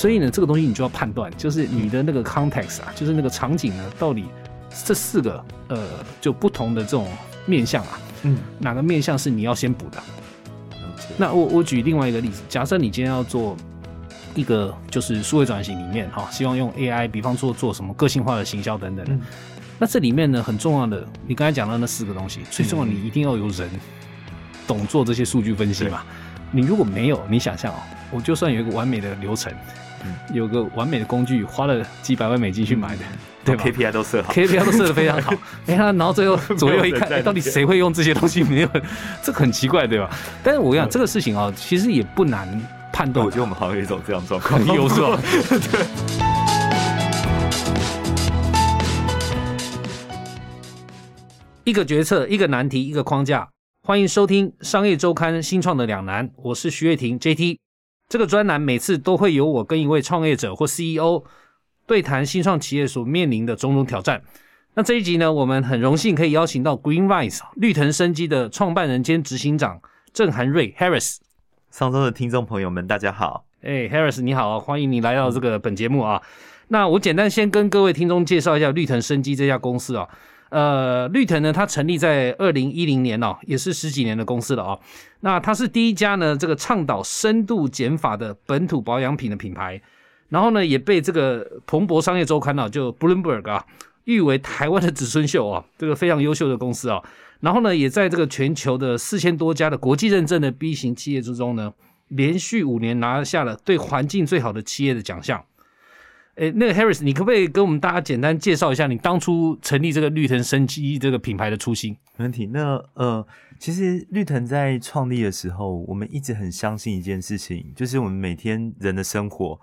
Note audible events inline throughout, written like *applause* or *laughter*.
所以呢，这个东西你就要判断，就是你的那个 context 啊，就是那个场景呢，到底这四个呃就不同的这种面向啊，嗯，哪个面向是你要先补的？那我我举另外一个例子，假设你今天要做一个就是数位转型里面哈，希望用 AI，比方说做什么个性化的行销等等。嗯那这里面呢，很重要的，你刚才讲到那四个东西，最重要，你一定要有人懂做这些数据分析嘛。你如果没有，你想象哦，我就算有一个完美的流程，嗯有个完美的工具，花了几百万美金去买的，*laughs* 对吧 KPI 都设好，KPI 都设的非常好，*laughs* 哎呀，然后最后左右一看，到底谁会用这些东西？没有人，这很奇怪，对吧？但是我跟你讲，这个事情啊，其实也不难判断我觉得我们好像有一种这样状况很，优是吧？*laughs* 一个决策，一个难题，一个框架。欢迎收听《商业周刊》新创的两难，我是徐月婷 JT。这个专栏每次都会有我跟一位创业者或 CEO 对谈新创企业所面临的种种挑战。那这一集呢，我们很荣幸可以邀请到 Greenwise 绿藤生机的创办人兼执行长郑涵瑞 Harris。上周的听众朋友们，大家好。哎，Harris 你好，欢迎你来到这个本节目啊。那我简单先跟各位听众介绍一下绿藤生机这家公司啊。呃，绿藤呢，它成立在二零一零年哦，也是十几年的公司了哦。那它是第一家呢，这个倡导深度减法的本土保养品的品牌，然后呢，也被这个彭博商业周刊啊，就 Bloomberg 啊，誉为台湾的子孙秀啊，这个非常优秀的公司啊。然后呢，也在这个全球的四千多家的国际认证的 B 型企业之中呢，连续五年拿下了对环境最好的企业的奖项。诶，那个 Harris，你可不可以跟我们大家简单介绍一下你当初成立这个绿藤生机这个品牌的初心？没问题。那呃，其实绿藤在创立的时候，我们一直很相信一件事情，就是我们每天人的生活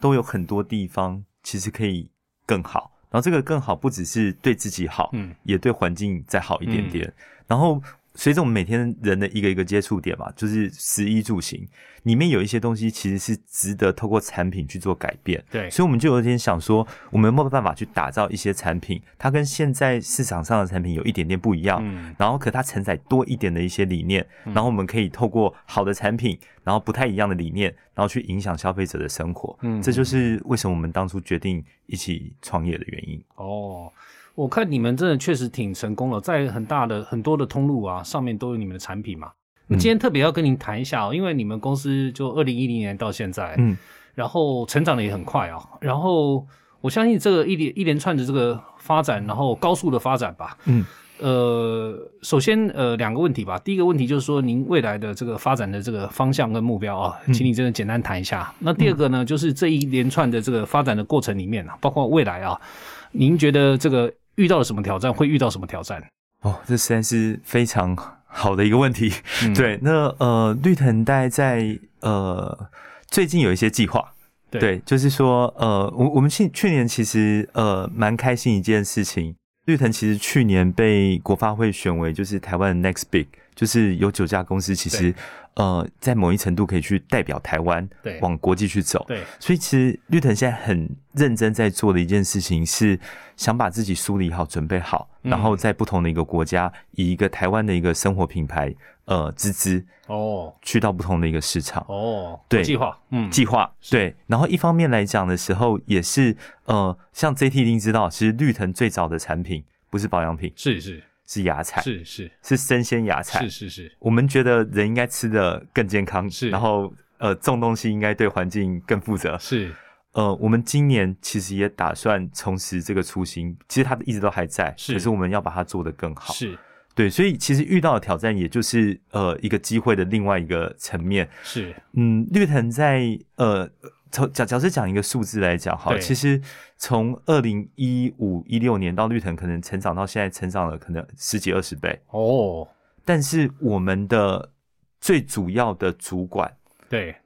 都有很多地方其实可以更好。然后这个更好，不只是对自己好，嗯也对环境再好一点点。然后随着我们每天人的一个一个接触点嘛，就是食衣住行，里面有一些东西其实是值得透过产品去做改变。对所以我们就有点想说，我们有没有办法去打造一些产品，它跟现在市场上的产品有一点点不一样，嗯然后可它承载多一点的一些理念，然后我们可以透过好的产品，然后不太一样的理念，然后去影响消费者的生活。嗯这就是为什么我们当初决定一起创业的原因。哦，我看你们真的确实挺成功了，在很大的很多的通路啊上面都有你们的产品嘛。那嗯今天特别要跟您谈一下哦，因为你们公司就二零一零年到现在，嗯，然后成长的也很快啊，然后我相信这个一连一连串的这个发展，然后高速的发展吧，嗯，呃，首先呃两个问题吧，第一个问题就是说您未来的这个发展的这个方向跟目标啊，请你真的简单谈一下。那第二个呢，就是这一连串的这个发展的过程里面啊，包括未来啊，您觉得这个遇到了什么挑战，会遇到什么挑战？哦，这实在是非常好的一个问题。嗯对，那呃，绿藤大概在呃最近有一些计划。对对，就是说，呃，我我们去去年其实呃蛮开心一件事情，绿藤其实去年被国发会选为就是台湾的 Next Big，就是有九家公司其实呃在某一程度可以去代表台湾对。往国际去走。对，所以其实绿藤现在很认真在做的一件事情是想把自己梳理好、准备好，嗯。然后在不同的一个国家，以一个台湾的一个生活品牌呃资资哦。去到不同的一个市场。哦，对。计划，嗯，计划对，然后一方面来讲的时候，也是呃，像 JT 一定知道，其实绿藤最早的产品不是保养品，是是是芽菜，是是是生鲜芽菜。是是是，我们觉得人应该吃的更健康，是然后呃，种东西应该对环境更负责。是呃，我们今年其实也打算重拾这个初心，其实它一直都还在，是可是我们要把它做得更好。是对，所以其实遇到的挑战，也就是呃一个机会的另外一个层面。是，嗯，绿藤在呃，从假假设讲一个数字来讲哈，其实从二零一五一六年到绿藤可能成长到现在，成长了可能十几二十倍，哦，但是我们的最主要的主管对，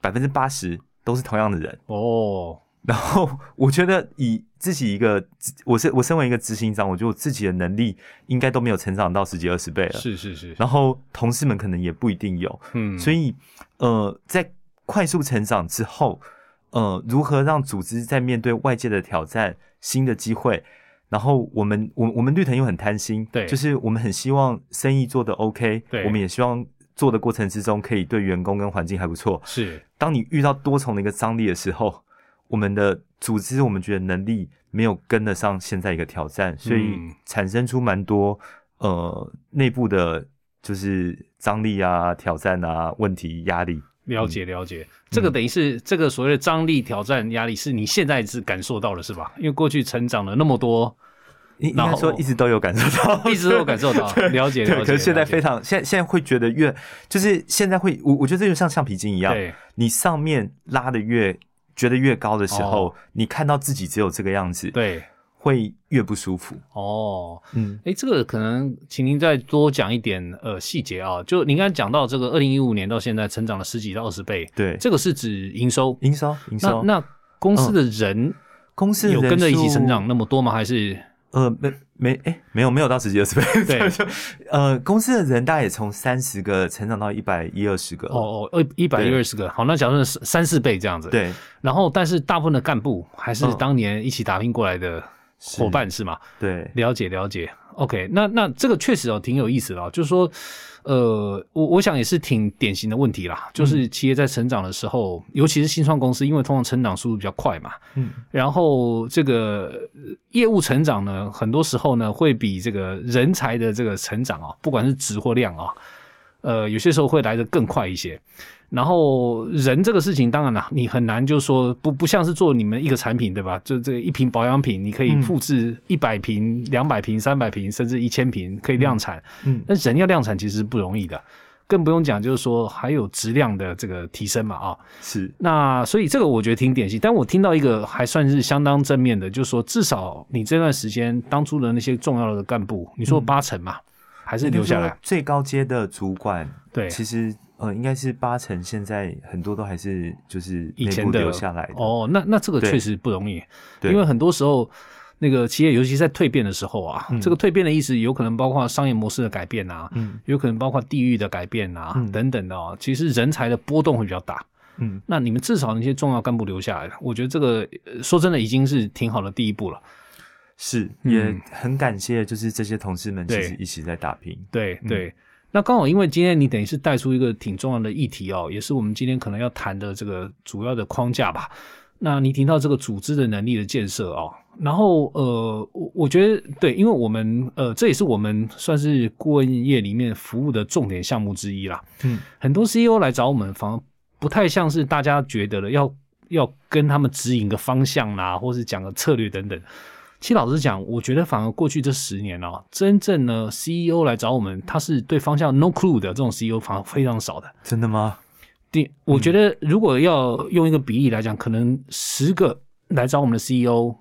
百分之八十都是同样的人。哦，*laughs* 然后我觉得以自己一个，我是我身为一个执行长，我觉得我自己的能力应该都没有成长到十几二十倍了。是是是，然后同事们可能也不一定有，嗯，所以呃，在快速成长之后，呃，如何让组织在面对外界的挑战、新的机会，然后我们我我们绿藤又很贪心，对就是我们很希望生意做得 OK，对我们也希望做的过程之中，可以对员工跟环境还不错。是，当你遇到多重的一个张力的时候，我们的组织我们觉得能力没有跟得上现在一个挑战，所以嗯产生出蛮多呃内部的，就是张力啊、挑战啊、问题、压力。了解了解，这个等于是这个所谓的张力、挑战、压力，是你现在是感受到了是吧？因为过去成长了那么多，应该说一直都有感受到，一直都有感受到，了解对，了解。可是现在非常，现现在会觉得越，就是现在会，我我觉得这就像橡皮筋一样，对，你上面拉的越觉得越高的时候，哦你看到自己只有这个样子，对会越不舒服。哦，嗯，哎，这个可能请您再多讲一点呃细节啊。就您刚才讲到这个二零一五年到现在成长了十几到二十倍，对，这个是指营收。营收营收，那那公司的人公司有跟着一起成长那么多吗？还是呃，没没哎、没有没有到十几二十倍，对 *laughs* 呃，公司的人大概也从三十个成长到一百一二十个，哦哦一一百一二十个？好，那假设是三四倍这样子。。对，然后，但是大部分的干部还是嗯当年一起打拼过来的伙伴是吗？对，了解了解，OK，那那这个确实哦挺有意思的哦，就是说，呃，我我想也是挺典型的问题啦，就是企业在成长的时候，尤其是新创公司，因为通常成长速度比较快嘛，嗯，然后这个呃业务成长呢，很多时候呢会比这个人才的这个成长啊，不管是质或量啊，呃，有些时候会来得更快一些。然后人这个事情，当然了，你很难就说不不像是做你们一个产品，对吧？就这一瓶保养品，你可以嗯复制一百瓶、两百瓶、三百瓶，甚至一千瓶，可以量产。嗯但人要量产其实不容易的，更不用讲就是说还有质量的这个提升嘛啊。是，那所以这个我觉得挺典型，但我听到一个还算是相当正面的，就是说至少你这段时间当初的那些重要的干部，你说八成嘛，还是留下来。最高阶的主管，对，其实呃，应该是八成，现在很多都还是就是以前的留下来的。哦，那那这个对确实不容易，对因为很多时候那个企业，尤其在蜕变的时候啊，嗯这个蜕变的意思有可能包括商业模式的改变啊，嗯有可能包括地域的改变啊、嗯等等的哦。其实人才的波动会比较大。嗯，那你们至少那些重要干部留下来，我觉得这个呃说真的已经是挺好的第一步了。是，嗯也很感谢，就是这些同事们其对实一起在打拼。嗯对对。那刚好，因为今天你等于是带出一个挺重要的议题哦，也是我们今天可能要谈的这个主要的框架吧。那你提到这个组织的能力的建设哦，然后呃，我我觉得对，因为我们呃，这也是我们算是顾问业里面服务的重点项目之一啦。嗯，很多 CEO 来找我们，反而不太像是大家觉得的要要跟他们指引个方向啦，或是讲个策略等等。其实老实讲，我觉得反而过去这十年哦，真正呢 CEO 来找我们，他是对方向 no clue 的这种 CEO 反而非常少的。真的吗？第，我觉得如果要用一个比例来讲，可能十个来找我们的 CEO，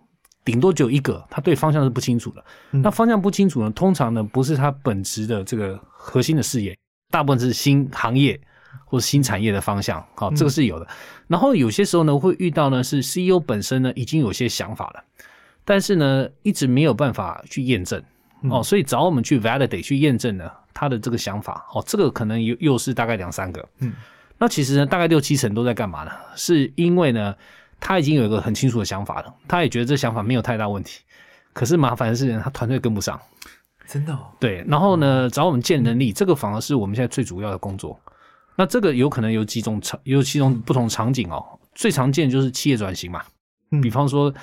顶多只有一个他对方向是不清楚的。嗯那方向不清楚呢，通常呢不是他本职的这个核心的事业，大部分是新行业或者新产业的方向。好，这个是有的。然后有些时候呢，会遇到呢是 CEO 本身呢已经有些想法了，但是呢一直没有办法去验证。哦，所以找我们去 validate 去验证呢他的这个想法。哦，这个可能又又是大概两三个。嗯，那其实呢，大概六七成都在干嘛呢？是因为呢，他已经有一个很清楚的想法了，他也觉得这想法没有太大问题。可是麻烦的是，他团队跟不上。真的、哦？对，然后呢，找我们建能力，这个反而是我们现在最主要的工作。那这个有可能有几种场，有几种不同场景哦。最常见就是企业转型嘛，嗯比方说，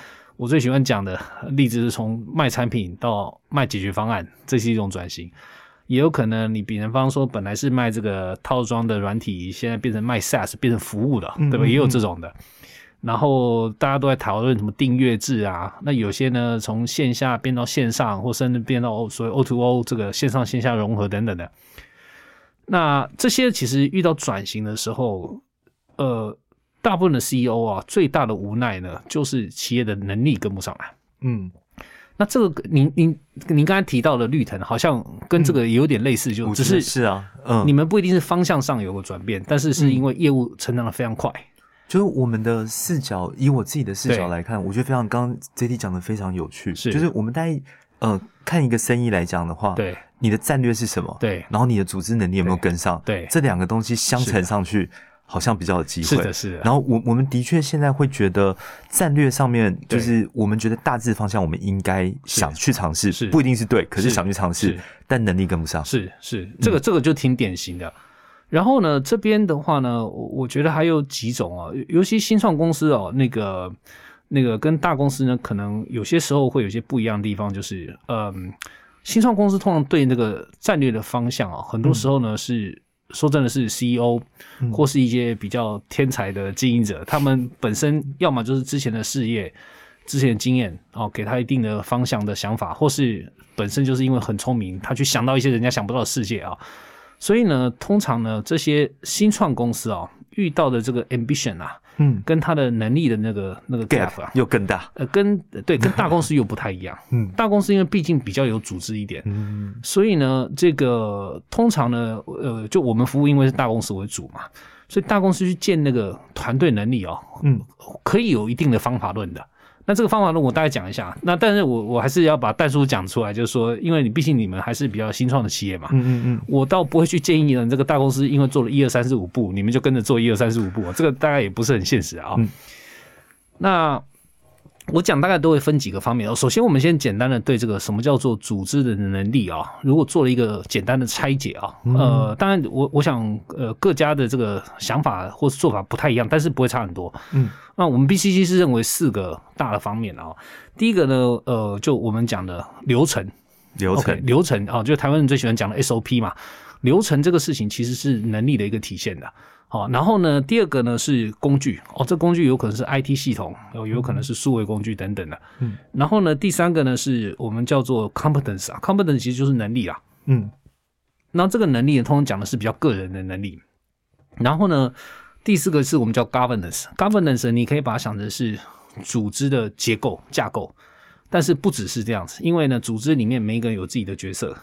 我最喜欢讲的例子是从卖产品到卖解决方案，这是一种转型。也有可能你比方说本来是卖这个套装的软体，现在变成卖 SaaS，变成服务的，对吧？也有这种的。然后大家都在讨论什么订阅制啊，那有些呢从线下变到线上，或甚至变到所谓 O to O 这个线上线下融合等等的。那这些其实遇到转型的时候，呃，大部分的 CEO 啊，最大的无奈呢，就是企业的能力跟不上来。嗯，那这个您您您刚才提到的绿藤，好像跟这个也有点类似，就只是是啊，嗯，你们不一定是方向上有个转变，但是是因为业务成长的非常快。就是我们的视角，以我自己的视角来看，我觉得非常，刚刚 J T 讲的非常有趣，是。就是我们大概呃看一个生意来讲的话，，对。你的战略是什么？对。然后你的组织能力有没有跟上？对。这两个东西相乘上去，好像比较有机会。是的，是的。然后我我们的确现在会觉得战略上面，就是我们觉得大致方向我们应该想去尝试，是不一定是对，可是是想去尝试，但能力跟不上。是是，这个这个就挺典型的。然后呢，这边的话呢，我我觉得还有几种哦，尤其新创公司哦，那个那个跟大公司呢，可能有些时候会有些不一样的地方，就是嗯，新创公司通常对那个战略的方向啊，很多时候呢是说真的是 CEO 或是一些比较天才的经营者，他们本身要么就是之前的事业、之前的经验哦，给他一定的方向的想法，或是本身就是因为很聪明，他去想到一些人家想不到的世界啊。所以呢，通常呢，这些新创公司啊，遇到的这个 ambition 啊，嗯。跟他的能力的那个那个 gap 啊，又更大，呃，跟对跟大公司又不太一样。*laughs* 嗯。大公司因为毕竟比较有组织一点，嗯。所以呢，这个通常呢，呃，就我们服务因为是大公司为主嘛，所以大公司去建那个团队能力哦，嗯，可以有一定的方法论的。那这个方法论我大概讲一下，那但是我我还是要把蛋叔讲出来，就是说，因为你毕竟你们还是比较新创的企业嘛，嗯嗯嗯，我倒不会去建议呢，这个大公司因为做了一二三四五步，你们就跟着做一二三四五步，这个大概也不是很现实啊。嗯。那我讲大概都会分几个方面哦。首先，我们先简单的对这个什么叫做组织的能力啊，如果做了一个简单的拆解啊，呃，当然我我想呃各家的这个想法或是做法不太一样，但是不会差很多。嗯，那我们 BCG 是认为四个大的方面啊，第一个呢，呃，就我们讲的流程。流程，流程啊，就台湾人最喜欢讲的 SOP 嘛。流程这个事情其实是能力的一个体现的。好，然后呢，第二个呢是工具哦，这工具有可能是 IT 系统，有有可能是数位工具等等的。嗯，然后呢，第三个呢是我们叫做 competence 啊，competence 其实就是能力啦。嗯那这个能力呢，通常讲的是比较个人的能力。然后呢，第四个是我们叫 governance，governance 你可以把它想成是组织的结构架构，但是不只是这样子，因为呢，组织里面每一个人有自己的角色，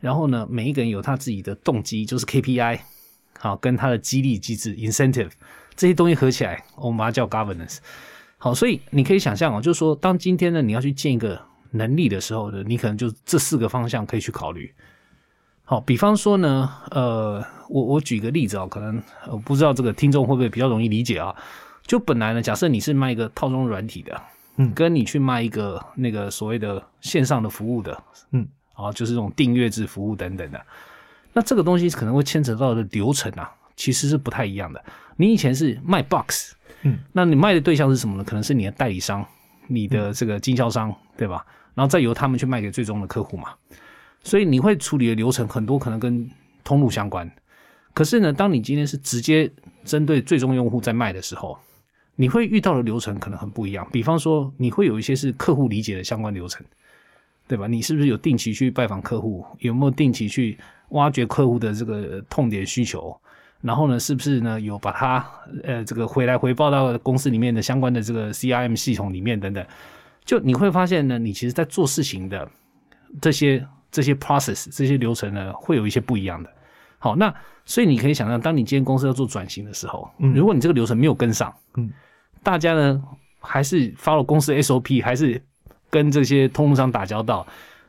然后呢，每一个人有他自己的动机，就是 KPI，好，跟他的激励机制 incentive 这些东西合起来，我们把它叫 governance。好，所以你可以想象哦，就是说，当今天呢，你要去建一个能力的时候呢，你可能就这四个方向可以去考虑。好，比方说呢，呃，我我举个例子啊、可能我不知道这个听众会不会比较容易理解啊。就本来呢，假设你是卖一个套装软体的，嗯跟你去卖一个那个所谓的线上的服务的，嗯，啊，就是这种订阅制服务等等的，那这个东西可能会牵扯到的流程啊，其实是不太一样的。你以前是卖 box，嗯，那你卖的对象是什么呢？可能是你的代理商、你的这个经销商，对吧？然后再由他们去卖给最终的客户嘛。所以你会处理的流程很多可能跟通路相关。可是呢，当你今天是直接针对最终用户在卖的时候，你会遇到的流程可能很不一样。比方说，你会有一些是客户理解的相关流程，对吧？你是不是有定期去拜访客户？有没有定期去挖掘客户的这个痛点需求？然后呢，是不是呢有把它呃这个回来回报到公司里面的相关的这个 CRM 系统里面等等？就你会发现呢，你其实在做事情的这些这些 process 这些流程呢，会有一些不一样的。好，那所以你可以想象，当你今天公司要做转型的时候，嗯如果你这个流程没有跟上，嗯，大家呢还是 follow 公司 SOP，还是跟这些通路商打交道，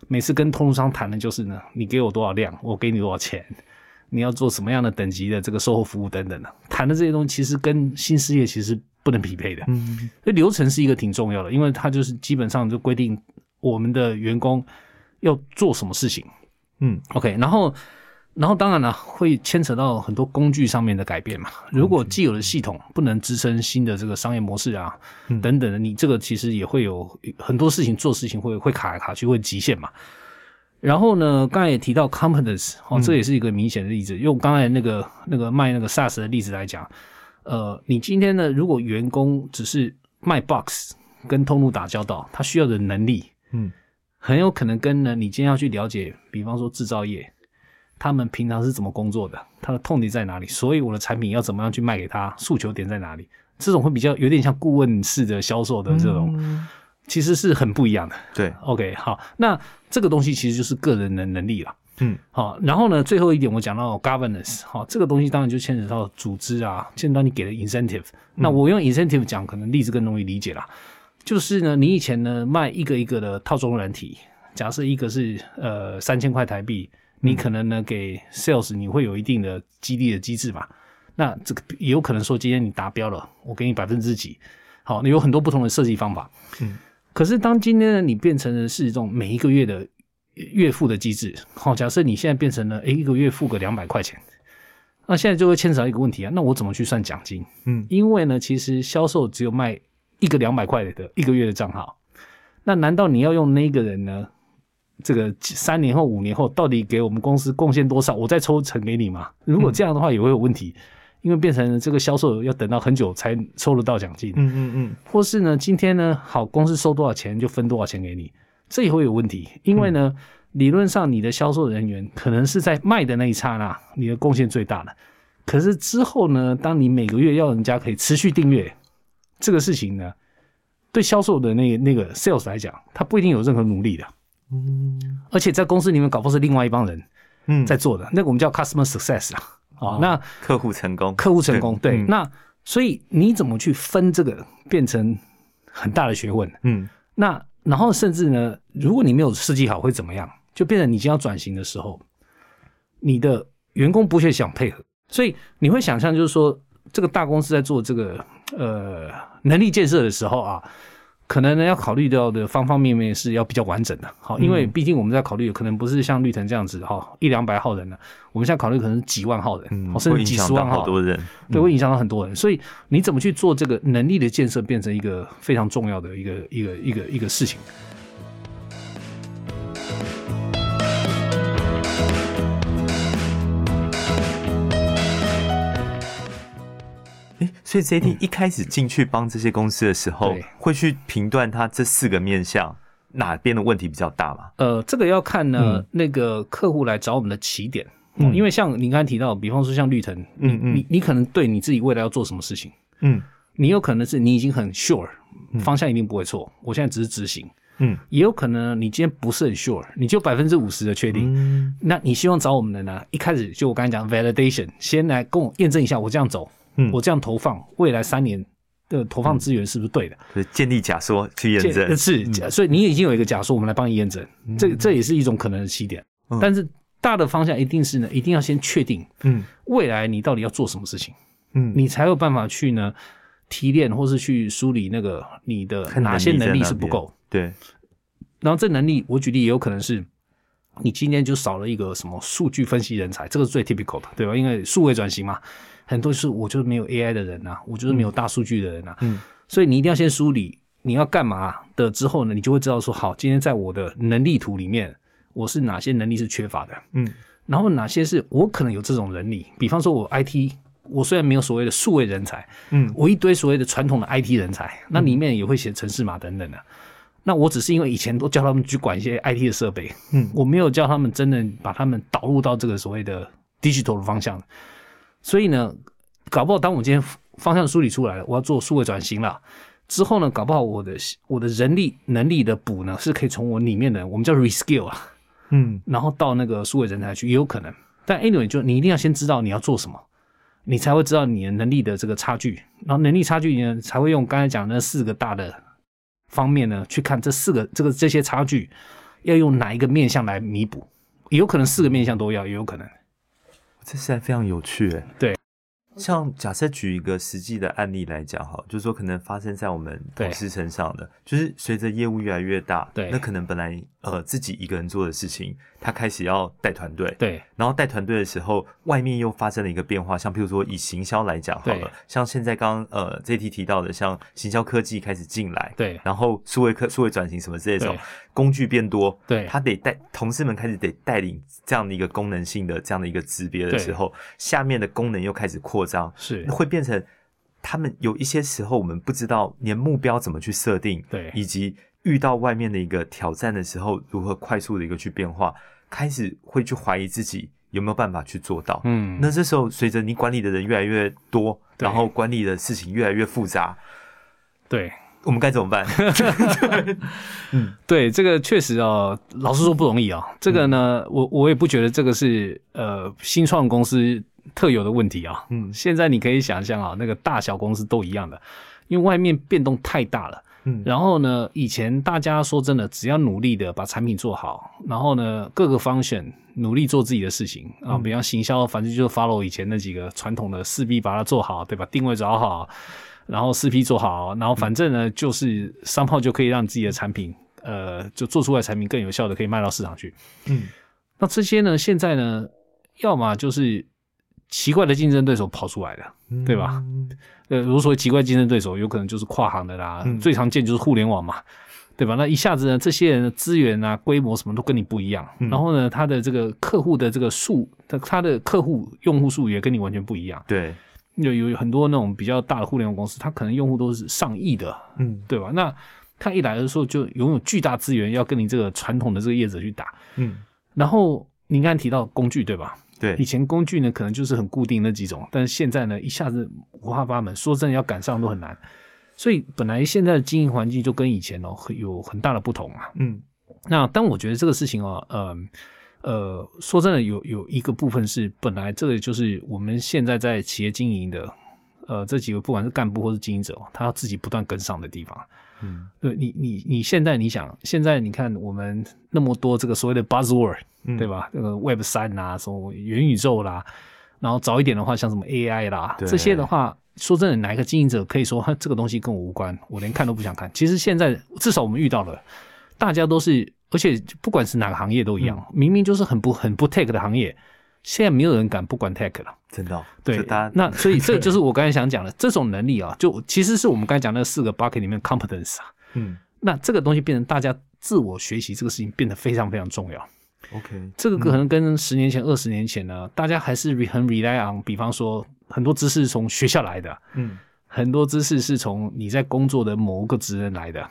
每次跟通路商谈的就是呢，你给我多少量，我给你多少钱，你要做什么样的等级的这个售后服务等等的，谈的这些东西其实跟新事业其实不能匹配的。嗯所以流程是一个挺重要的，因为它就是基本上就规定我们的员工要做什么事情。嗯 OK，然后，然后当然了，会牵扯到很多工具上面的改变嘛。如果既有的系统不能支撑新的这个商业模式啊，嗯等等的，你这个其实也会有很多事情做事情会会卡来卡去，会极限嘛。然后呢，刚才也提到 competence，哦，这也是一个明显的例子。用刚才那个那个卖那个 SaaS 的例子来讲，呃，你今天呢，如果员工只是卖 box 跟通路打交道，他需要的能力，嗯很有可能跟呢，你今天要去了解，比方说制造业，他们平常是怎么工作的，他的痛点在哪里，所以我的产品要怎么样去卖给他，诉求点在哪里，这种会比较有点像顾问式的销售的这种，嗯其实是很不一样的。对，OK，好，那这个东西其实就是个人的能力了。嗯好，然后呢，最后一点我讲到 governance，好，这个东西当然就牵扯到组织啊，牵扯到你给的 incentive。那我用 incentive 讲，可能例子更容易理解啦。就是呢，你以前呢卖一个一个的套装软体，假设一个是呃三千块台币，你可能呢给 sales 你会有一定的激励的机制嘛。那这个也有可能说今天你达标了，我给你百分之几。好，你有很多不同的设计方法。嗯，可是当今天呢，你变成的是一种每一个月的月付的机制。好，假设你现在变成了，诶，一个月付个两百块钱，那现在就会牵扯到一个问题啊，那我怎么去算奖金？嗯因为呢，其实销售只有卖一个两百块的一个月的账号，那难道你要用那个人呢？这个三年后、五年后，到底给我们公司贡献多少，我再抽成给你嘛？如果这样的话，也会有问题，因为变成这个销售要等到很久才抽得到奖金，嗯嗯嗯，或是呢，今天呢，好，公司收多少钱就分多少钱给你，这也会有问题，因为呢，理论上你的销售人员可能是在卖的那一刹那，你的贡献最大的，可是之后呢，当你每个月要人家可以持续订阅这个事情呢，对销售的那那个 sales 来讲，他不一定有任何努力的，嗯。而且在公司里面搞不是另外一帮人嗯，在做的，那个我们叫 customer success 啊，哦，那客户成功，客户成功，对，嗯。那所以你怎么去分这个，变成很大的学问。嗯。那然后甚至呢，如果你没有设计好，会怎么样？就变成你今天要转型的时候，你的员工不会想配合，所以你会想象，就是说，这个大公司在做这个呃能力建设的时候啊，可能呢要考虑到的方方面面是要比较完整的，好，因为毕竟我们在考虑可能不是像绿藤这样子哈一两百号人呢，我们现在考虑可能是几万号人，甚至几十万号对，会影响到很多人。所以你怎么去做这个能力的建设，变成一个非常重要的一个一个一个一个事情。诶，所以 JT 一开始进去帮这些公司的时候对，会去评断它这四个面向哪边的问题比较大嘛？呃，这个要看呢，嗯。那个客户来找我们的起点。因为像你刚才提到，比方说像绿藤，嗯嗯。你你可能对你自己未来要做什么事情，嗯。你有可能是你已经很 sure，方向一定不会错，我现在只是执行，嗯。也有可能你今天不是很 sure，你就百分之五十的确定，嗯。那你希望找我们的呢？一开始就我刚才讲 validation，先来跟我验证一下，我这样走，嗯。我这样投放，未来三年的投放资源是不是对的？就是建立假说去验证，是，假所以你已经有一个假说，我们来帮你验证，这这也是一种可能的起点。嗯。但是大的方向一定是呢，一定要先确定嗯。未来你到底要做什么事情，嗯，你才有办法去呢提炼或是去梳理那个你的哪些能力是不够。对，然后这能力，我举例也有可能是，你今天就少了一个什么数据分析人才，这个是最 typical 的，对吧？因为数位转型嘛，很多是我就是没有 AI 的人呐、我就是没有大数据的人呐、嗯。所以你一定要先梳理你要干嘛的之后呢，你就会知道说，好，今天在我的能力图里面，我是哪些能力是缺乏的，嗯。然后哪些是我可能有这种能力，比方说我 IT。我虽然没有所谓的数位人才，嗯。我一堆所谓的传统的 IT 人才，那里面也会写城市码等等的。那我只是因为以前都教他们去管一些 IT 的设备，嗯。我没有叫他们真的把他们导入到这个所谓的 digital 的方向。所以呢，搞不好当我今天方向梳理出来了，我要做数位转型了之后呢，搞不好我的我的人力能力的补呢，是可以从我里面的我们叫 reskill 啊，嗯然后到那个数位人才去，也有可能。但 anyway，就你一定要先知道你要做什么，你才会知道你的能力的这个差距，然后能力差距呢，才会用刚才讲的那四个大的方面呢，去看这四个这个这些差距要用哪一个面向来弥补，有可能四个面向都要，也有可能。这实在非常有趣诶。对，像假设举一个实际的案例来讲哈，就是说可能发生在我们对同事身上的，就是随着业务越来越大，对那可能本来呃自己一个人做的事情，他开始要带团队，对然后带团队的时候，外面又发生了一个变化，像譬如说以行销来讲好了，像现在刚刚呃这题提到的，像行销科技开始进来，对然后数位科数位转型什么之类的这种对工具变多，对。他得带同事们开始得带领这样的一个功能性的这样的一个级别的时候，下面的功能又开始扩张，是，会变成他们有一些时候我们不知道连目标怎么去设定，对。以及遇到外面的一个挑战的时候，如何快速的一个去变化，开始会去怀疑自己有没有办法去做到。嗯，那这时候随着你管理的人越来越多，然后管理的事情越来越复杂，对我们该怎么办？*laughs* 对，这个确实哦，老实说不容易啊、这个嗯呢，我我也不觉得这个是呃新创公司特有的问题啊。嗯现在你可以想象啊，那个大小公司都一样的，因为外面变动太大了。嗯然后呢，以前大家说真的，只要努力的把产品做好，然后呢各个方选努力做自己的事情啊，比方行销，反正就是 follow 以前那几个传统的四 B 把它做好，对吧？定位找好，然后四 P 做好，然后反正呢就是商炮就可以让自己的产品，呃，就做出来的产品更有效的可以卖到市场去。嗯那这些呢，现在呢，要么就是奇怪的竞争对手跑出来的，对吧？嗯呃，如果说奇怪竞争对手，有可能就是跨行的啦，嗯最常见就是互联网嘛，对吧？那一下子呢，这些人的资源啊、规模什么都跟你不一样，嗯然后呢，他的这个客户的这个数，他他的客户用户数也跟你完全不一样。对，有有很多那种比较大的互联网公司，它可能用户都是上亿的，嗯对吧？那它一来的时候就拥有巨大资源，要跟你这个传统的这个业者去打。嗯然后您刚才提到工具，对吧？对以，前工具呢，可能就是很固定那几种，但是现在呢，一下子五花八门，说真的要赶上都很难。所以本来现在的经营环境就跟以前哦很有很大的不同啊。嗯那但我觉得这个事情哦，呃呃，说真的有有一个部分是本来这个就是我们现在在企业经营的，呃，这几个不管是干部或是经营者哦，他要自己不断跟上的地方。嗯对你你你现在你想，现在你看我们那么多这个所谓的 buzzword，嗯对吧？这个 Web 三啦，什么元宇宙啦，然后早一点的话，像什么 AI 啦，对这些的话，说真的，哪一个经营者可以说哈 *laughs* 这个东西跟我无关，我连看都不想看？其实现在至少我们遇到了，大家都是，而且不管是哪个行业都一样，明明就是很不很不 tech 的行业，现在没有人敢不管 tech 了。真的哦，对那所以 *laughs* 这就是我刚才想讲的这种能力啊，就其实是我们刚才讲那四个 bucket 里面的 competence 啊。嗯那这个东西变成大家自我学习这个事情变得非常非常重要。，OK，这个可能跟十年前、二十年前呢，大家还是很 rely on，比方说很多知识是从学校来的，嗯很多知识是从你在工作的某个职能来的。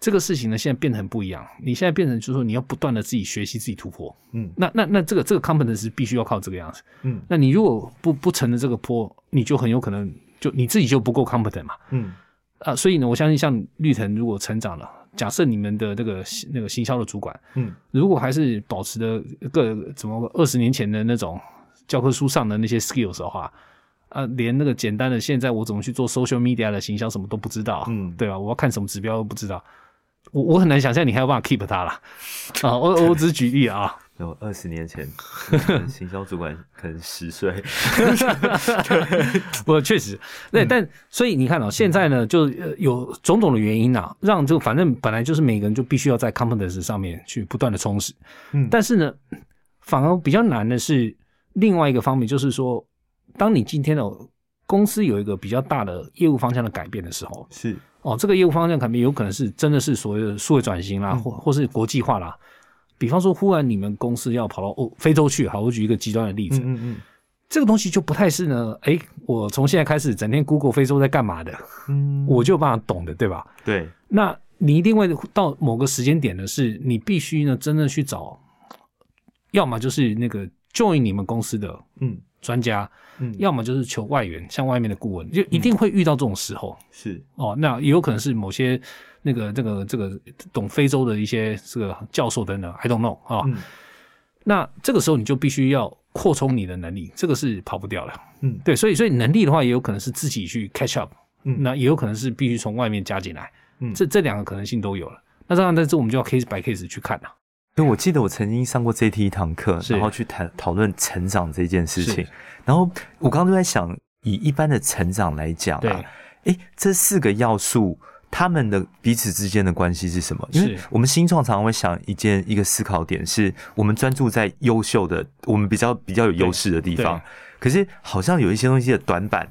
这个事情呢，现在变得很不一样。你现在变成就是说，你要不断的自己学习、自己突破。嗯那那那这个这个 competence 必须要靠这个样子。嗯那你如果不不乘着这个坡，你就很有可能就你自己就不够 competent 嘛。嗯啊，所以呢，我相信像绿藤如果成长了，假设你们的那个那个行销的主管，嗯如果还是保持的个怎么二十年前的那种教科书上的那些 skills 的话，啊，连那个简单的现在我怎么去做 social media 的行销什么都不知道，嗯对吧？我要看什么指标都不知道，我我很难想象你还有办法 keep 他啦。啊，我我只是举例啊，*laughs* 有二十年前，*laughs* 行销主管可能十岁，*laughs* 我确实，对，但所以你看哦，现在呢，就呃有种种的原因啊，让就反正本来就是每个人就必须要在 competence 上面去不断的充实，嗯。但是呢，反而比较难的是另外一个方面，就是说，当你今天的公司有一个比较大的业务方向的改变的时候，是，哦，这个业务方向肯定有可能是真的是所谓的数位转型啦，嗯。或或是国际化啦。比方说，忽然你们公司要跑到欧非洲去，好，我举一个极端的例子，嗯嗯。这个东西就不太是呢，诶，我从现在开始整天 Google 非洲在干嘛的，嗯，我就有办法懂的，对吧？对，那你一定会到某个时间点呢是，你必须呢真的去找，要么就是那个 join 你们公司的嗯专家，嗯，要么就是求外援，像外面的顾问，就一定会遇到这种时候、是，哦。那也有可能是某些那个这个这个懂非洲的一些这个教授等等，I don't know 啊、嗯。那这个时候你就必须要扩充你的能力，这个是跑不掉的。嗯。对，所以所以能力的话，也有可能是自己去 catch up，嗯。那也有可能是必须从外面加进来，嗯。这这两个可能性都有了。那当然，但是我们就要 case by case 去看了。因为我记得我曾经上过这一堂课，然后去谈讨论成长这件事情。然后我刚刚就在想，以一般的成长来讲对啊，诶，这四个要素，他们的彼此之间的关系是什么？因为我们新创常常会想一件一个思考点，是我们专注在优秀的，我们比较比较有优势的地方，可是好像有一些东西的短板，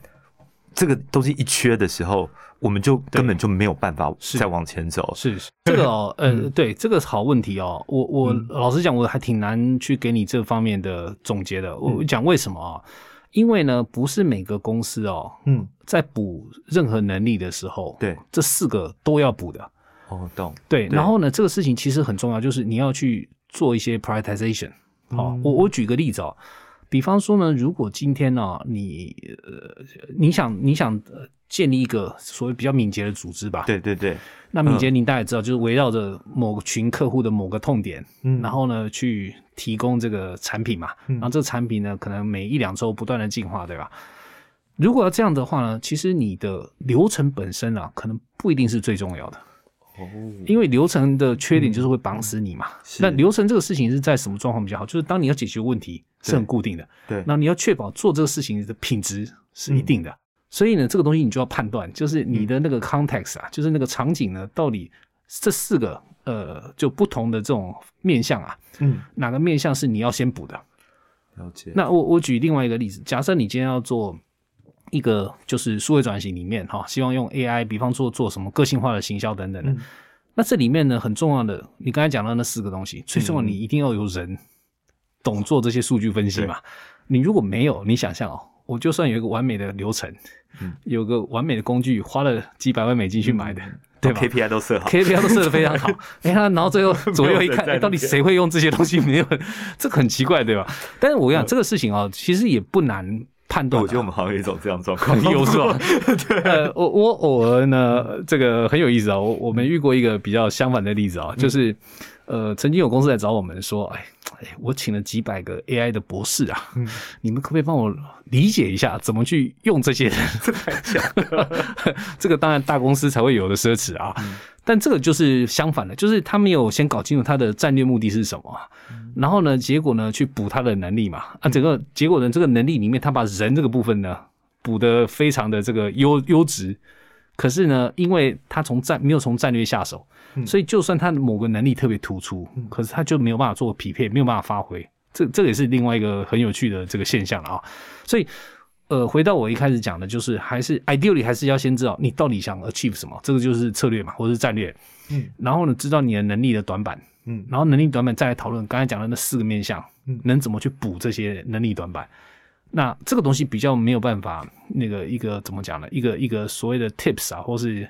这个东西一缺的时候，我们就根本就没有办法再往前走。是是这个哦，*laughs* 呃，对，这个好问题哦。我我嗯老实讲，我还挺难去给你这方面的总结的。我嗯讲为什么啊？因为呢，不是每个公司哦，嗯，在补任何能力的时候，对，这四个都要补的。哦，懂。对，然后呢，这个事情其实很重要，就是你要去做一些 prioritization。好、嗯我我举个例子哦，比方说呢，如果今天呢、你呃你想你想呃建立一个所谓比较敏捷的组织吧，，对对对，那敏捷你大家也知道，就是围绕着某群客户的某个痛点，嗯然后呢去提供这个产品嘛，嗯然后这个产品呢可能每一两周不断的进化，对吧？如果要这样的话呢，其实你的流程本身啊，可能不一定是最重要的。哦，因为流程的缺点就是会绑死你嘛。是那流程这个事情是在什么状况比较好？就是当你要解决问题是很固定的，对，那你要确保做这个事情的品质是一定的。所以呢，这个东西你就要判断，就是你的那个 context 啊，就是那个场景呢，到底这四个呃就不同的这种面向啊，嗯，哪个面向是你要先补的？了解。那我我举另外一个例子，假设你今天要做一个就是数位转型里面哈，希望用 AI，比方说做什么个性化的行销等等的。嗯那这里面呢很重要的，你刚才讲到那四个东西，最重要你一定要有人懂做这些数据分析嘛。你如果没有，你想象哦，我就算有一个完美的流程，嗯有个完美的工具，花了几百万美金去买的，对吧 KPI 都设好，KPI 都设的非常好，*laughs* 哎呀，然后最后左右一看，到底谁会用这些东西？没有人，这个很奇怪，对吧？但是我跟你讲，这个事情啊，其实也不难判断啊。我觉得我们好像有一种这样状况，*laughs* 有是吧？*laughs* 呃，我我偶尔呢，这个很有意思啊。我我们遇过一个比较相反的例子啊，就是呃，曾经有公司来找我们说，哎哎，我请了几百个 AI 的博士啊，*laughs* 你们可不可以帮我理解一下怎么去用这些人？这太强 *laughs* 这个当然大公司才会有的奢侈啊。但这个就是相反的，就是他没有先搞清楚他的战略目的是什么啊，然后呢，结果呢去补他的能力嘛，啊，整个结果呢，这个能力里面他把人这个部分呢补得非常的这个优优质，可是呢，因为他从战没有从战略下手，所以就算他的某个能力特别突出，可是他就没有办法做匹配，没有办法发挥，这这个也是另外一个很有趣的这个现象了啊，所以。呃，回到我一开始讲的，就是还是 ideally 还是要先知道你到底想 achieve 什么，这个就是策略嘛，或者是战略。嗯，然后呢，知道你的能力的短板，嗯然后能力短板再来讨论刚才讲的那四个面向，嗯能怎么去补这些能力短板。那这个东西比较没有办法，那个一个怎么讲呢？一个一个所谓的 tips 啊，或是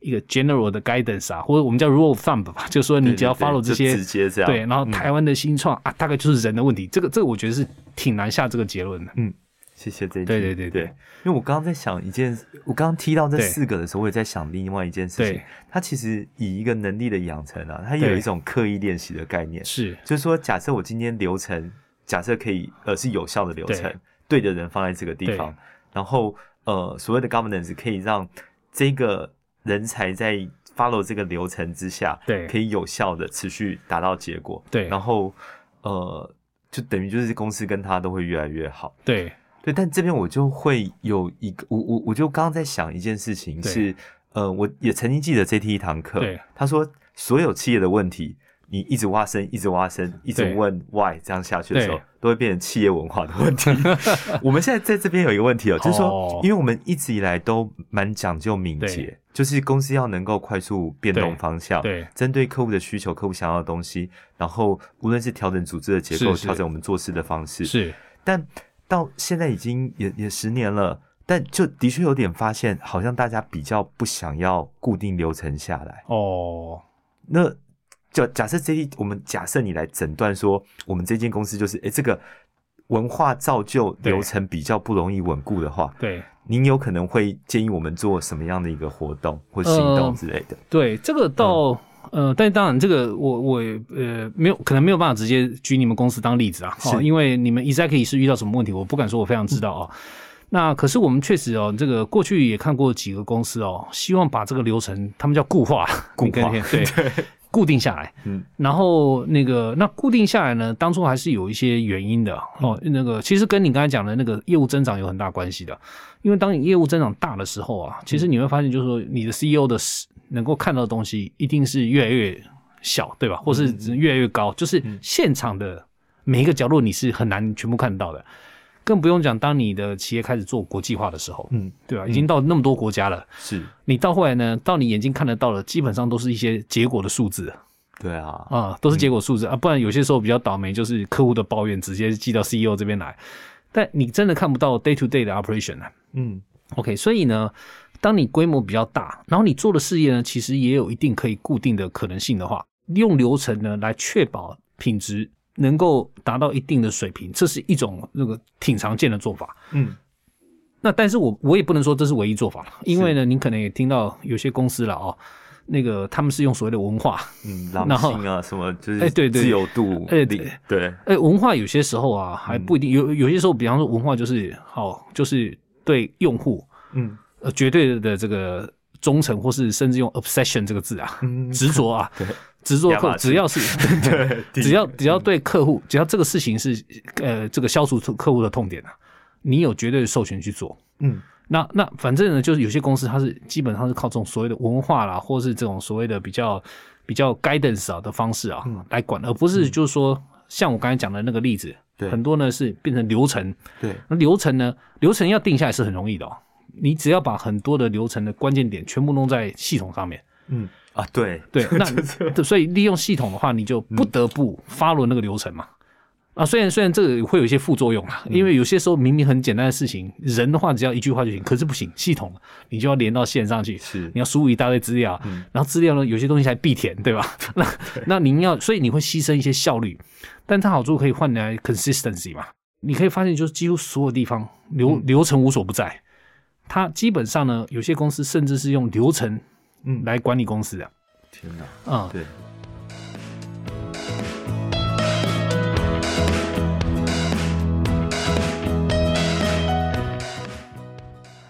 一个 general 的 guidance 啊，或者我们叫 rule of thumb 吧，*laughs* 就是说你只要 follow 这些直接这样。对，然后嗯。台湾的新创、啊，大概就是人的问题。这个这个我觉得是挺难下这个结论的。嗯谢谢这一对对对对，因为我刚刚在想一件，我刚刚提到这四个的时候，我也在想另外一件事情。它其实以一个能力的养成啊，它有一种刻意练习的概念，是。就是说，假设我今天流程，假设可以呃是有效的流程，对。的人放在这个地方，然后呃所谓的 governance 可以让这个人才在 follow 这个流程之下，对。可以有效的持续达到结果，对。然后呃就等于就是公司跟他都会越来越好。对。对，但这边我就会有一个，我我我就刚刚在想一件事情是，呃，我也曾经记得这第一堂课对，他说所有企业的问题，你一直挖深，一直挖深，一直问 why 这样下去的时候对，都会变成企业文化的问题。*laughs* 我们现在在这边有一个问题哦，就是哦说，因为我们一直以来都蛮讲究敏捷，就是公司要能够快速变动方向，对针对客户的需求、客户想要的东西，然后无论是调整组织的结构，调整我们做事的方式，是，但到现在已经也也十年了，但就的确有点发现，好像大家比较不想要固定流程下来。哦，那就假设这一，我们假设你来诊断说，我们这间公司就是，诶，这个文化造就流程比较不容易稳固的话，对您有可能会建议我们做什么样的一个活动或行动之类的？对，这个到。呃，但当然，这个我我呃没有可能没有办法直接举你们公司当例子啊，因为你们 exactly 是遇到什么问题，我不敢说我非常知道哦。那可是我们确实哦，这个过去也看过几个公司哦，希望把这个流程他们叫固化，固化对 *laughs* 固定下来。嗯，然后那个那固定下来呢，当初还是有一些原因的哦。那个其实跟你刚才讲的那个业务增长有很大关系的，因为当你业务增长大的时候啊，其实你会发现就是说你的 CEO 的能够看到的东西一定是越来越小，对吧？或是越来越高，就是现场的每一个角落你是很难全部看到的。更不用讲，当你的企业开始做国际化的时候，嗯，对吧？已经到那么多国家了，是，你到后来呢，到你眼睛看得到的，基本上都是一些结果的数字对啊，啊，都是结果数字啊。不然有些时候比较倒霉，就是客户的抱怨直接寄到 CEO 这边来，但你真的看不到 day to day 的 operation 啊。嗯 OK，所以呢，当你规模比较大，然后你做的事业呢，其实也有一定可以固定的可能性的话，用流程呢来确保品质能够达到一定的水平，这是一种那个挺常见的做法。嗯，那但是我我也不能说这是唯一做法了，因为呢，您可能也听到有些公司了哦，那个他们是用所谓的文化，*laughs* 嗯，然后啊，什么就是哎对对。自由度，哎对。对，哎，文化有些时候啊还不一定，有有些时候，比方说文化就是好，就是对用户嗯。呃绝对的这个忠诚，或是甚至用 obsession 这个字啊，嗯，执着啊，*laughs* 对执着客，只要是 *laughs* 对，*laughs* 只要只要对客户，只要这个事情是呃这个消除客户的痛点啊，你有绝对的授权去做。嗯。那那反正呢，就是有些公司它是基本上是靠这种所谓的文化啦，或是这种所谓的比较比较 guidance 啊的方式啊、嗯。来管，而不是就是说像我刚才讲的那个例子，对。很多呢是变成流程。对，那流程呢，流程要定下来是很容易的哦。你只要把很多的流程的关键点全部弄在系统上面，嗯啊，对。对，*laughs* 那所以利用系统的话，你就不得不 follow 那个流程嘛。啊，虽然虽然这个会有一些副作用啊，因为有些时候明明很简单的事情，人的话只要一句话就行，可是不行，系统你就要连到线上去，是。你要输入一大堆资料，然后资料呢有些东西还必填，对吧？*laughs* 那那您要，所以你会牺牲一些效率，但它好处可以换来 consistency 嘛？你可以发现，就是几乎所有地方流流程无所不在，它基本上呢，有些公司甚至是用流程嗯。来管理公司的，天哪，啊、对，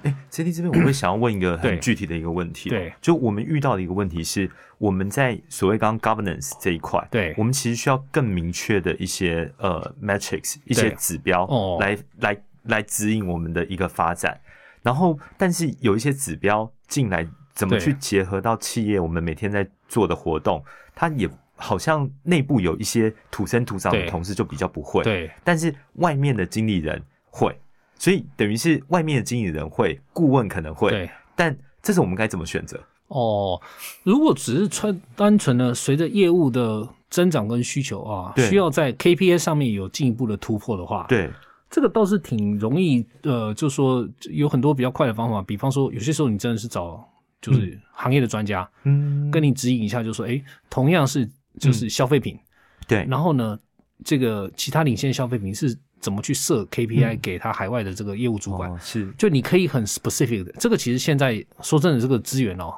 哎，C D 这边我会想要问一个很具体的一个问题、哦，对，就我们遇到的一个问题是，我们在所谓刚刚 governance 这一块，对。我们其实需要更明确的一些呃 metrics 一些指标哦。来、来来指引我们的一个发展。然后，但是有一些指标进来，怎么去结合到企业我们每天在做的活动，它也好像内部有一些土生土长的同事就比较不会，对但是外面的经理人会，所以等于是外面的经理人会，顾问可能会，对。但这是我们该怎么选择？哦，如果只是穿单纯的随着业务的增长跟需求啊，需要在 KPI 上面有进一步的突破的话，，对，这个倒是挺容易。呃，就说有很多比较快的方法，比方说有些时候你真的是找就是行业的专家、嗯，跟你指引一下，就说，哎，同样是就是消费品，对，然后呢，这个其他领先消费品是怎么去设 KPI 给他海外的这个业务主管？哦是，就你可以很 specific 的，这个其实现在说真的，这个资源哦，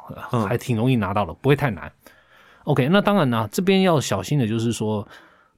还挺容易拿到的，不会太难。OK，那当然呢，这边要小心的就是说，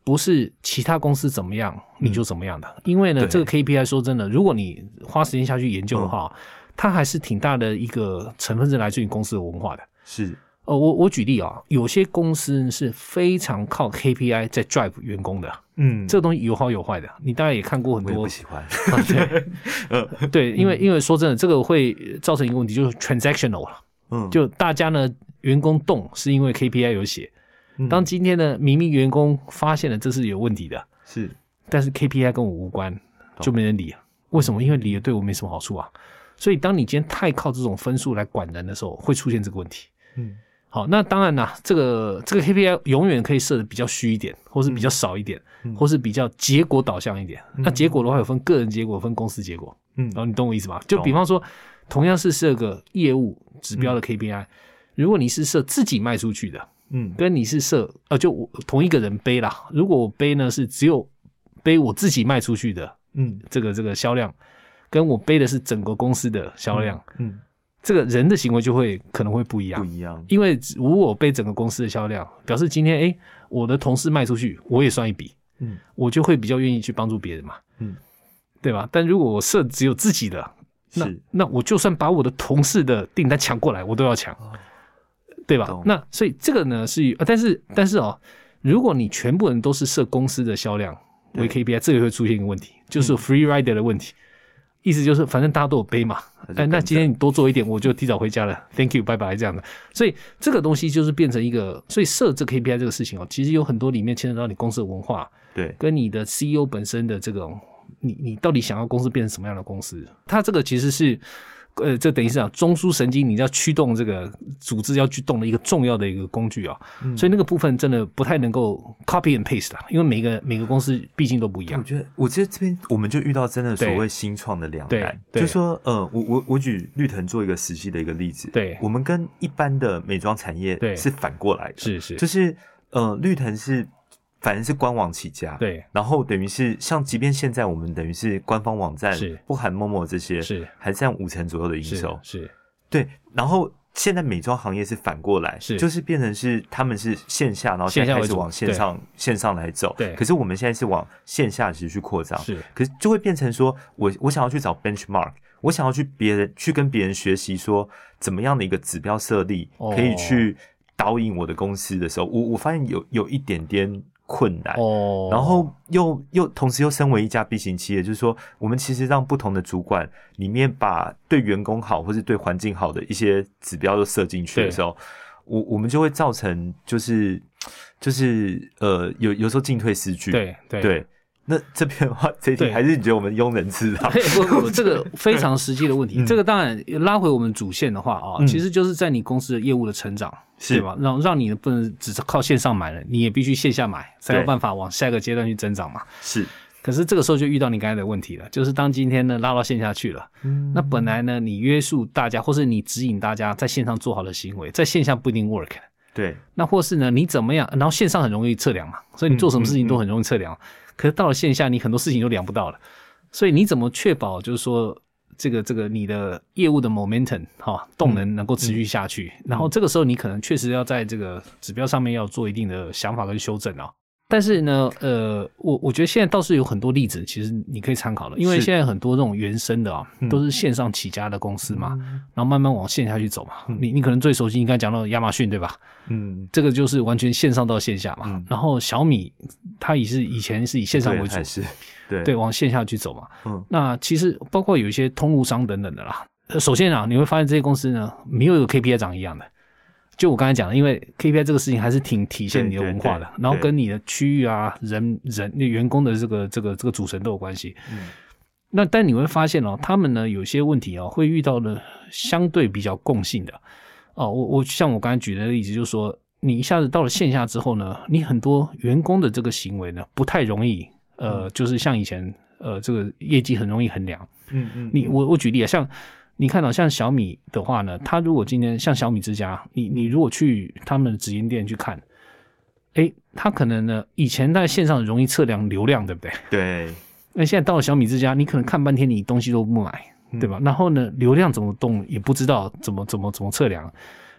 不是其他公司怎么样你就怎么样的，因为呢，这个 KPI 说真的，如果你花时间下去研究的话，它还是挺大的一个成分是来自于公司的文化的。是，呃，我我举例啊，有些公司是非常靠 KPI 在 drive 员工的，嗯，这个东西有好有坏的，你大概也看过很多。我不喜欢，啊 *laughs* 对对，因为因为说真的，这个会造成一个问题，就是 transactional 了。嗯，就大家呢，员工动是因为 KPI 有写，嗯。当今天呢，明明员工发现了这是有问题的，是，但是 KPI 跟我无关，就没人理。为什么？因为理了对我没什么好处啊。所以当你今天太靠这种分数来管人的时候，会出现这个问题。嗯，好，那当然啦，这个这个 KPI 永远可以设的比较虚一点，或是比较少一点，嗯或是比较结果导向一点。那结果的话，有分个人结果，分公司结果。嗯然后你懂我意思吧？就比方说，同样是设个业务指标的 KPI，、如果你是设自己卖出去的，嗯，跟你是设呃，就我同一个人背啦。如果我背呢是只有背我自己卖出去的嗯，这个这个销量，跟我背的是整个公司的销量，嗯，这个人的行为就会可能会不一样不。一样，因为如果我背整个公司的销量，表示今天诶我的同事卖出去，我也算一笔，嗯，我就会比较愿意去帮助别人嘛，嗯，对吧？但如果我设只有自己的，那是那我就算把我的同事的订单抢过来，我都要抢，对吧？那所以这个呢是，呃但是但是哦，如果你全部人都是设公司的销量为 KPI，这个会出现一个问题，就是 free rider 的问题。意思就是，反正大家都有背嘛，哎，那今天你多做一点，我就提早回家了，Thank you，拜拜，这样的。所以这个东西就是变成一个，所以设置 KPI 这个事情哦，其实有很多里面牵扯到你公司的文化，对，跟你的 CEO 本身的这种，你你到底想要公司变成什么样的公司？它这个其实是，呃，这等于是讲中枢神经，你要驱动这个组织要去动的一个重要的一个工具啊。所以那个部分真的不太能够 copy and paste 啦，因为每个每个公司毕竟都不一样。我觉得，我觉得这边我们就遇到真的所对谓新创的两对难，对就说，呃，我我我举绿藤做一个实际的一个例子，对我们跟一般的美妆产业对是反过来的，是是，就是呃，绿藤是反正是官网起家，，对。然后等于是像，即便现在我们等于是官方网站是。不含陌陌这些，是。还占五成左右的营收，是对，然后。现在美妆行业是反过来，是。就是变成是他们是线下，然后现在开始往线上线上来走。对。可是我们现在是往线下持续扩张。是。可是就会变成说，我我想要去找 benchmark，我想要去别人去跟别人学习，说怎么样的一个指标设立哦。可以去导引我的公司的时候，我我发现有有一点点困难。哦，然后又又同时又身为一家 B 型企业，就是说，我们其实让不同的主管里面把对员工好或是对环境好的一些指标都设进去的时候，我我们就会造成就是就是呃有有时候进退失据。对对对，那这边的话，这还是你觉得我们庸人自扰？不不不，这个 *laughs* 非常实际的问题。这个当然拉回我们主线的话啊，嗯其实就是在你公司的业务的成长，是对吧？让让你不能只是靠线上买了，你也必须线下买，才有对办法往下一个阶段去增长嘛。是，可是这个时候就遇到你刚才的问题了，就是当今天呢拉到线下去了，嗯那本来呢你约束大家，或是你指引大家在线上做好的行为，在线下不一定 work。对，那或是呢，你怎么样？然后线上很容易测量嘛，所以你做什么事情都很容易测量。可是到了线下，你很多事情都量不到了。所以你怎么确保就是说这个这个你的业务的 momentum 哈、动能能够持续下去？然后这个时候你可能确实要在这个指标上面要做一定的想法跟修正啊。但是呢，呃，我我觉得现在倒是有很多例子，其实你可以参考的，因为现在很多这种原生的啊，嗯都是线上起家的公司嘛，嗯然后慢慢往线下去走嘛。你你可能最熟悉，你刚才讲到亚马逊对吧？嗯，这个就是完全线上到线下嘛。嗯然后小米它也是以前是以线上为主对，是对对，往线下去走嘛。嗯那其实包括有一些通路商等等的啦。呃首先啊，你会发现这些公司呢，没有一个 KPI 长一样的。就我刚才讲的，因为 KPI 这个事情还是挺体现你的文化的，然后跟你的区域啊、人人员工的这个这个这个组成都有关系。嗯那但你会发现哦，他们呢有些问题哦，会遇到的相对比较共性的哦。我我像我刚才举的例子，就是说你一下子到了线下之后呢，你很多员工的这个行为呢，不太容易呃，就是像以前呃这个业绩很容易衡量。嗯嗯，你我我举例啊，像你看到、像小米的话呢，它如果今天像小米之家，你你如果去他们的直营店去看，诶，它可能呢以前在线上很容易测量流量，对不对？对，那现在到了小米之家，你可能看半天，你东西都不买，对吧？然后呢，流量怎么动也不知道怎么怎么怎么测量，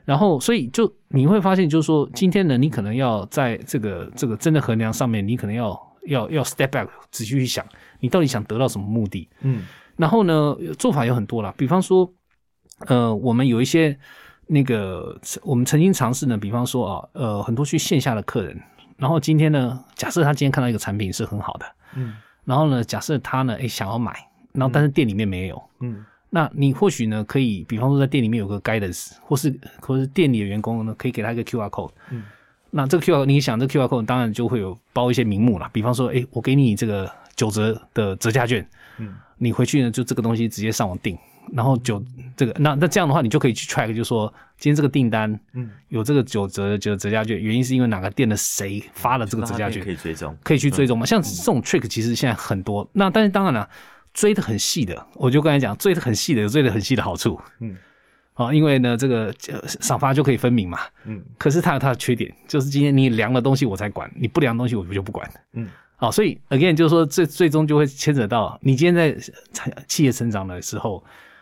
然后所以就你会发现，就是说今天呢，你可能要在这个这个真的衡量上面，你可能要要要 step back，仔细去想，你到底想得到什么目的？嗯然后呢，做法有很多啦，比方说，呃，我们有一些那个我们曾经尝试呢，比方说啊，呃，很多去线下的客人，然后今天呢，假设他今天看到一个产品是很好的。嗯。然后呢，假设他呢，诶想要买，然后但是店里面没有，嗯。那你或许呢可以，比方说在店里面有个 guidance，或是或是店里的员工呢可以给他一个 QR code，嗯，那这个 QR 你想这个 QR code 当然就会有包一些名目啦，比方说，诶我给你这个九折的折价券，嗯，你回去呢就这个东西直接上网订，然后九这个那那这样的话，你就可以去 track，就说今天这个订单嗯，有这个九折九折价券，原因是因为哪个店的谁发了这个折价券可，以追踪，可以去追踪嘛。像这种 trick 其实现在很多，那但是当然了，追的很细的，我就刚才讲，追的很细的有追的很细的好处，嗯，啊，因为呢这个呃赏罚就可以分明嘛。嗯。可是它有它的缺点，就是今天你量的东西我才管，你不量的东西我就不管。嗯，好，所以 again 就是说，最最终就会牵扯到你今天在企业成长的时候，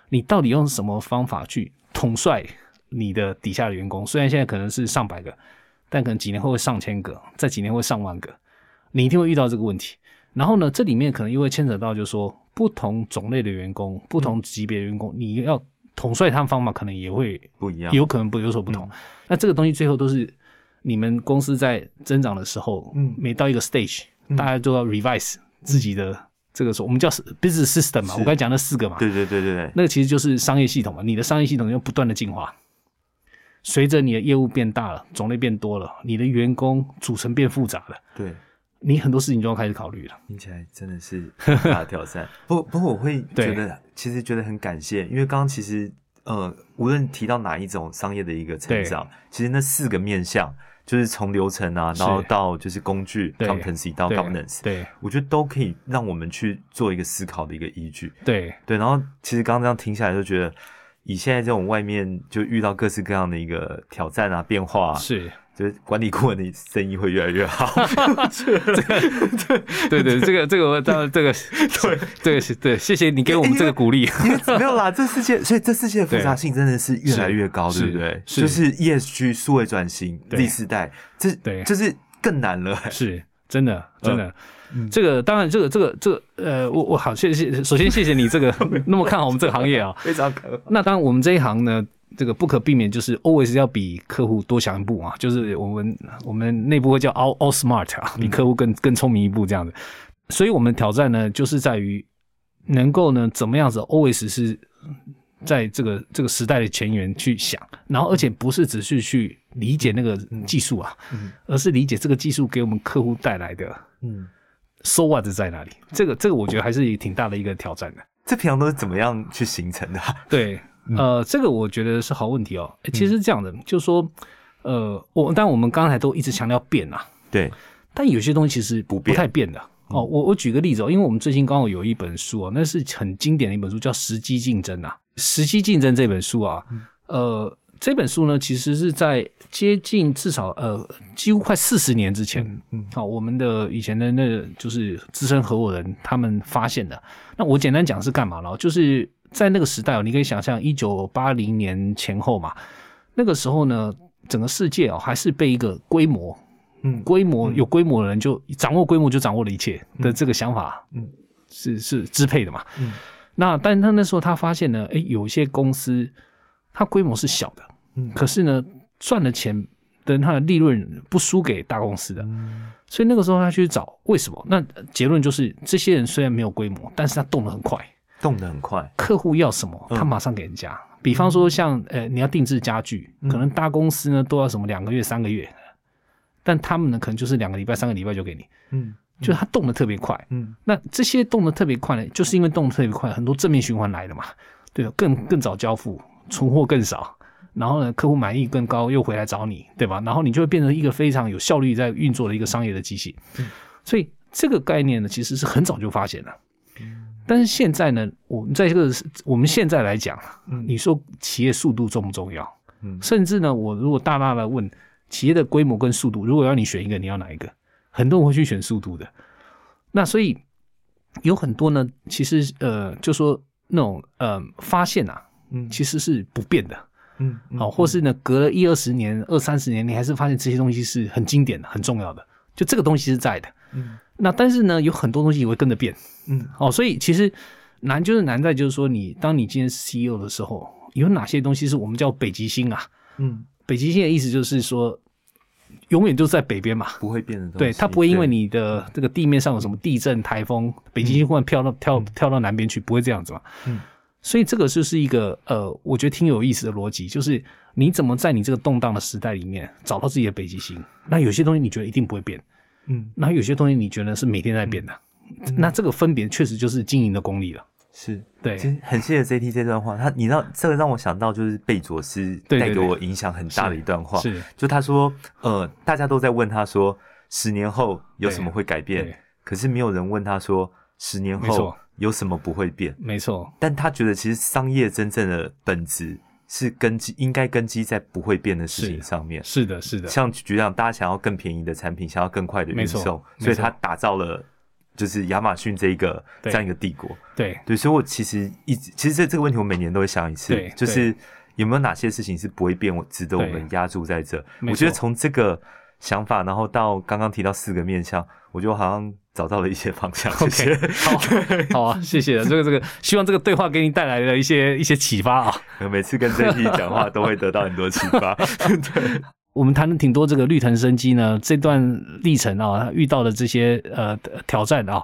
你到底用什么方法去统帅你的底下的员工？虽然现在可能是上百个，但可能几年后会上千个，在几年会上万个，你一定会遇到这个问题。然后呢，这里面可能又会牵扯到，就是说不同种类的员工、不同级别的员工，你要统帅他们方法，可能也会不一样，有可能不有所不同。嗯那这个东西最后都是你们公司在增长的时候，嗯每到一个 stage，、大家都要 revise 自己的这个说，我们叫 business system 嘛，我刚才讲那四个嘛，对对对对对，那个其实就是商业系统嘛，你的商业系统要不断的进化。随着你的业务变大了，种类变多了，你的员工组成变复杂了，对，你很多事情就要开始考虑了。听起来真的是很大的挑战。*laughs* 不不过我会觉得，其实觉得很感谢，因为刚刚其实呃，无论提到哪一种商业的一个成长，其实那四个面向，就是从流程啊，然后到就是工具对 competency 到 governance，对。我觉得都可以让我们去做一个思考的一个依据。对。对，然后其实刚刚这样听下来，就觉得以现在这种外面就遇到各式各样的一个挑战啊、变化、啊，是，就是管理顾问的生意会越来越好。*laughs* 对对，这个这个我当然这个对这个是对，谢谢你给我们这个鼓励。没有啦，这世界，所以这世界的复杂性真的是越来越高，是对不对？是就是 ESG 数位转型对 Z 世代，这对就是更难了、是真的，真的。这个当然，这个这个这个呃，我我好谢谢，首先谢谢你这个 *laughs* 那么看好我们这个行业啊。非常可那当然，我们这一行呢，这个不可避免就是 always 要比客户多想一步啊，就是我们我们内部会叫 all all smart 啊，比客户更更聪明一步这样子。所以我们挑战呢，就是在于能够呢怎么样子 always 是在这个这个时代的前沿去想，然后而且不是只是去理解那个技术啊，而是理解这个技术给我们客户带来的嗯 so what 在哪里？这个这个我觉得还是挺大的一个挑战的。这平常都是怎么样去形成的？对，呃，这个我觉得是好问题哦。其实这样的，就是说，呃，我但我们刚才都一直强调变啊，对，但有些东西其实不变。太变的。哦。我我举个例子哦，因为我们最近刚好有一本书哦，那是很经典的一本书，叫《时机竞争》啊，《时机竞争》这本书啊，呃，这本书呢，其实是在接近至少呃，几乎快四十年之前，嗯，好，我们的以前的那就是资深合伙人他们发现的。那我简单讲是干嘛了？就是在那个时代哦，你可以想象一九八零年前后嘛，那个时候呢，整个世界哦还是被一个规模，嗯，规模有规模的人就掌握规模就掌握了一切的这个想法，嗯，是是支配的嘛，嗯，那但他那时候他发现呢，哎，有一些公司它规模是小的，嗯，可是呢赚的钱跟它的利润不输给大公司的。嗯。所以那个时候他去找为什么？那结论就是这些人虽然没有规模，但是他动得很快，动得很快。客户要什么，他马上给人家。比方说像呃，你要定制家具，可能大公司呢都要什么两个月、三个月，但他们呢可能就是两个礼拜、三个礼拜就给你。嗯，就他动得特别快。嗯，那这些动得特别快呢，就是因为动得特别快，很多正面循环来的嘛。对，更更早交付，存货更少。然后呢，客户满意更高，又回来找你，对吧？然后你就会变成一个非常有效率在运作的一个商业的机器。所以这个概念呢，其实是很早就发现了。但是现在呢，我们在这个我们现在来讲，你说企业速度重不重要？甚至呢，我如果大大的问企业的规模跟速度，如果要你选一个，你要哪一个？很多人会去选速度的。那所以有很多呢，其实呃，就说那种呃发现啊，嗯，其实是不变的。嗯，好，或是呢，隔了一二十年、二三十年，你还是发现这些东西是很经典的、很重要的，就这个东西是在的。嗯，那但是呢，有很多东西也会跟着变。嗯，哦，所以其实难就是难在就是说，你当你今天是 CEO 的时候，有哪些东西是我们叫北极星啊？嗯，北极星的意思就是说，永远都在北边嘛，不会变的。对，它不会因为你的这个地面上有什么地震、台风，北极星忽然飘到跳跳到南边去，不会这样子嘛。嗯。所以这个就是一个呃，我觉得挺有意思的逻辑，就是你怎么在你这个动荡的时代里面找到自己的北极星？那有些东西你觉得一定不会变，嗯，那有些东西你觉得是每天在变的，那这个分别确实就是经营的功力了。是。对，其实很谢谢 JT 这段话，他你知道这个让我想到就是贝佐斯带给我影响很大的一段话，是。就他说呃，大家都在问他说十年后有什么会改变，可是没有人问他说十年后。有什么不会变？没错，但他觉得其实商业真正的本质是根基，应该根基在不会变的事情上面。是的，是的。像举样，大家想要更便宜的产品，想要更快的运送，所以他打造了就是亚马逊这一个这样一个帝国。对对，所以我其实一直其实这这个问题我每年都会想一次，就是有没有哪些事情是不会变，我值得我们压住在这？我觉得从这个想法，然后到刚刚提到四个面向，我觉得好像。找到了一些方向好，*laughs* 好啊，谢谢。这个这个，希望这个对话给你带来了一些一些启发啊。每次跟 JT 讲话都会得到很多启发。*laughs* 对，我们谈了挺多这个绿藤生机呢，这段历程啊，遇到的这些呃挑战啊，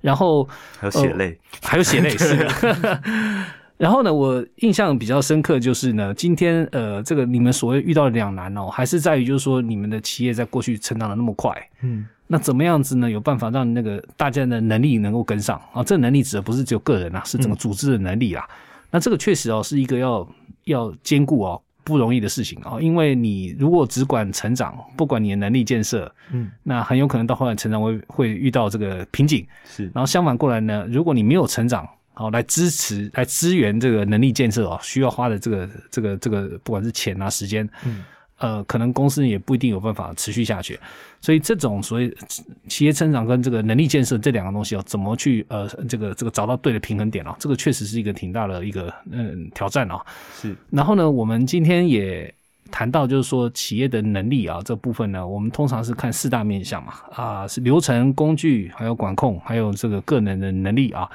然后还有血泪，还有血泪是的。*laughs* 然后呢，我印象比较深刻就是呢，今天呃，这个你们所谓遇到的两难哦，还是在于就是说你们的企业在过去成长的那么快，嗯。那怎么样子呢？有办法让那个大家的能力能够跟上啊？这能力指的不是只有个人啊，是整个组织的能力啊。那这个确实哦，是一个要要兼顾哦不容易的事情啊。因为你如果只管成长，不管你的能力建设，嗯，那很有可能到后来成长会会遇到这个瓶颈。是，然后相反过来呢，如果你没有成长，好来支持来支援这个能力建设啊，需要花的这个这个这个不管是钱啊时间，嗯。呃，可能公司也不一定有办法持续下去，所以这种所谓企业成长跟这个能力建设这两个东西要怎么去呃，这个这个找到对的平衡点哦？这个确实是一个挺大的一个嗯挑战啊。是。然后呢，我们今天也谈到，就是说企业的能力啊这部分呢，我们通常是看四大面向嘛啊，是流程、工具，还有管控，还有这个个人的能力啊。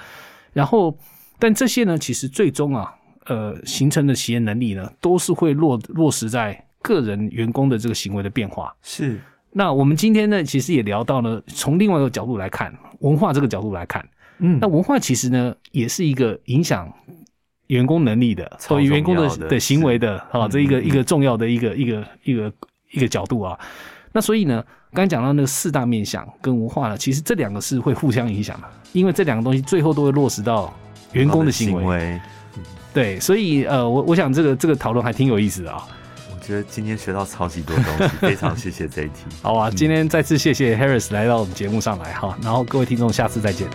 然后，但这些呢，其实最终啊，呃，形成的企业能力呢，都是会落落实在。个人员工的这个行为的变化。是，那我们今天呢，其实也聊到了从另外一个角度来看，文化这个角度来看，嗯，那文化其实呢，也是一个影响员工能力的，或员工的的行为的啊，这一个一个重要的一个一个一个一个角度啊。那所以呢，刚才讲到那个四大面向跟文化呢，其实这两个是会互相影响的，因为这两个东西最后都会落实到员工的行为。对，所以呃，我我想这个这个讨论还挺有意思的啊。我觉得今天学到超级多东西，非常谢谢这一题。好啊，今天再次谢谢 Harris 来到我们节目上来哈，然后各位听众，下次再见。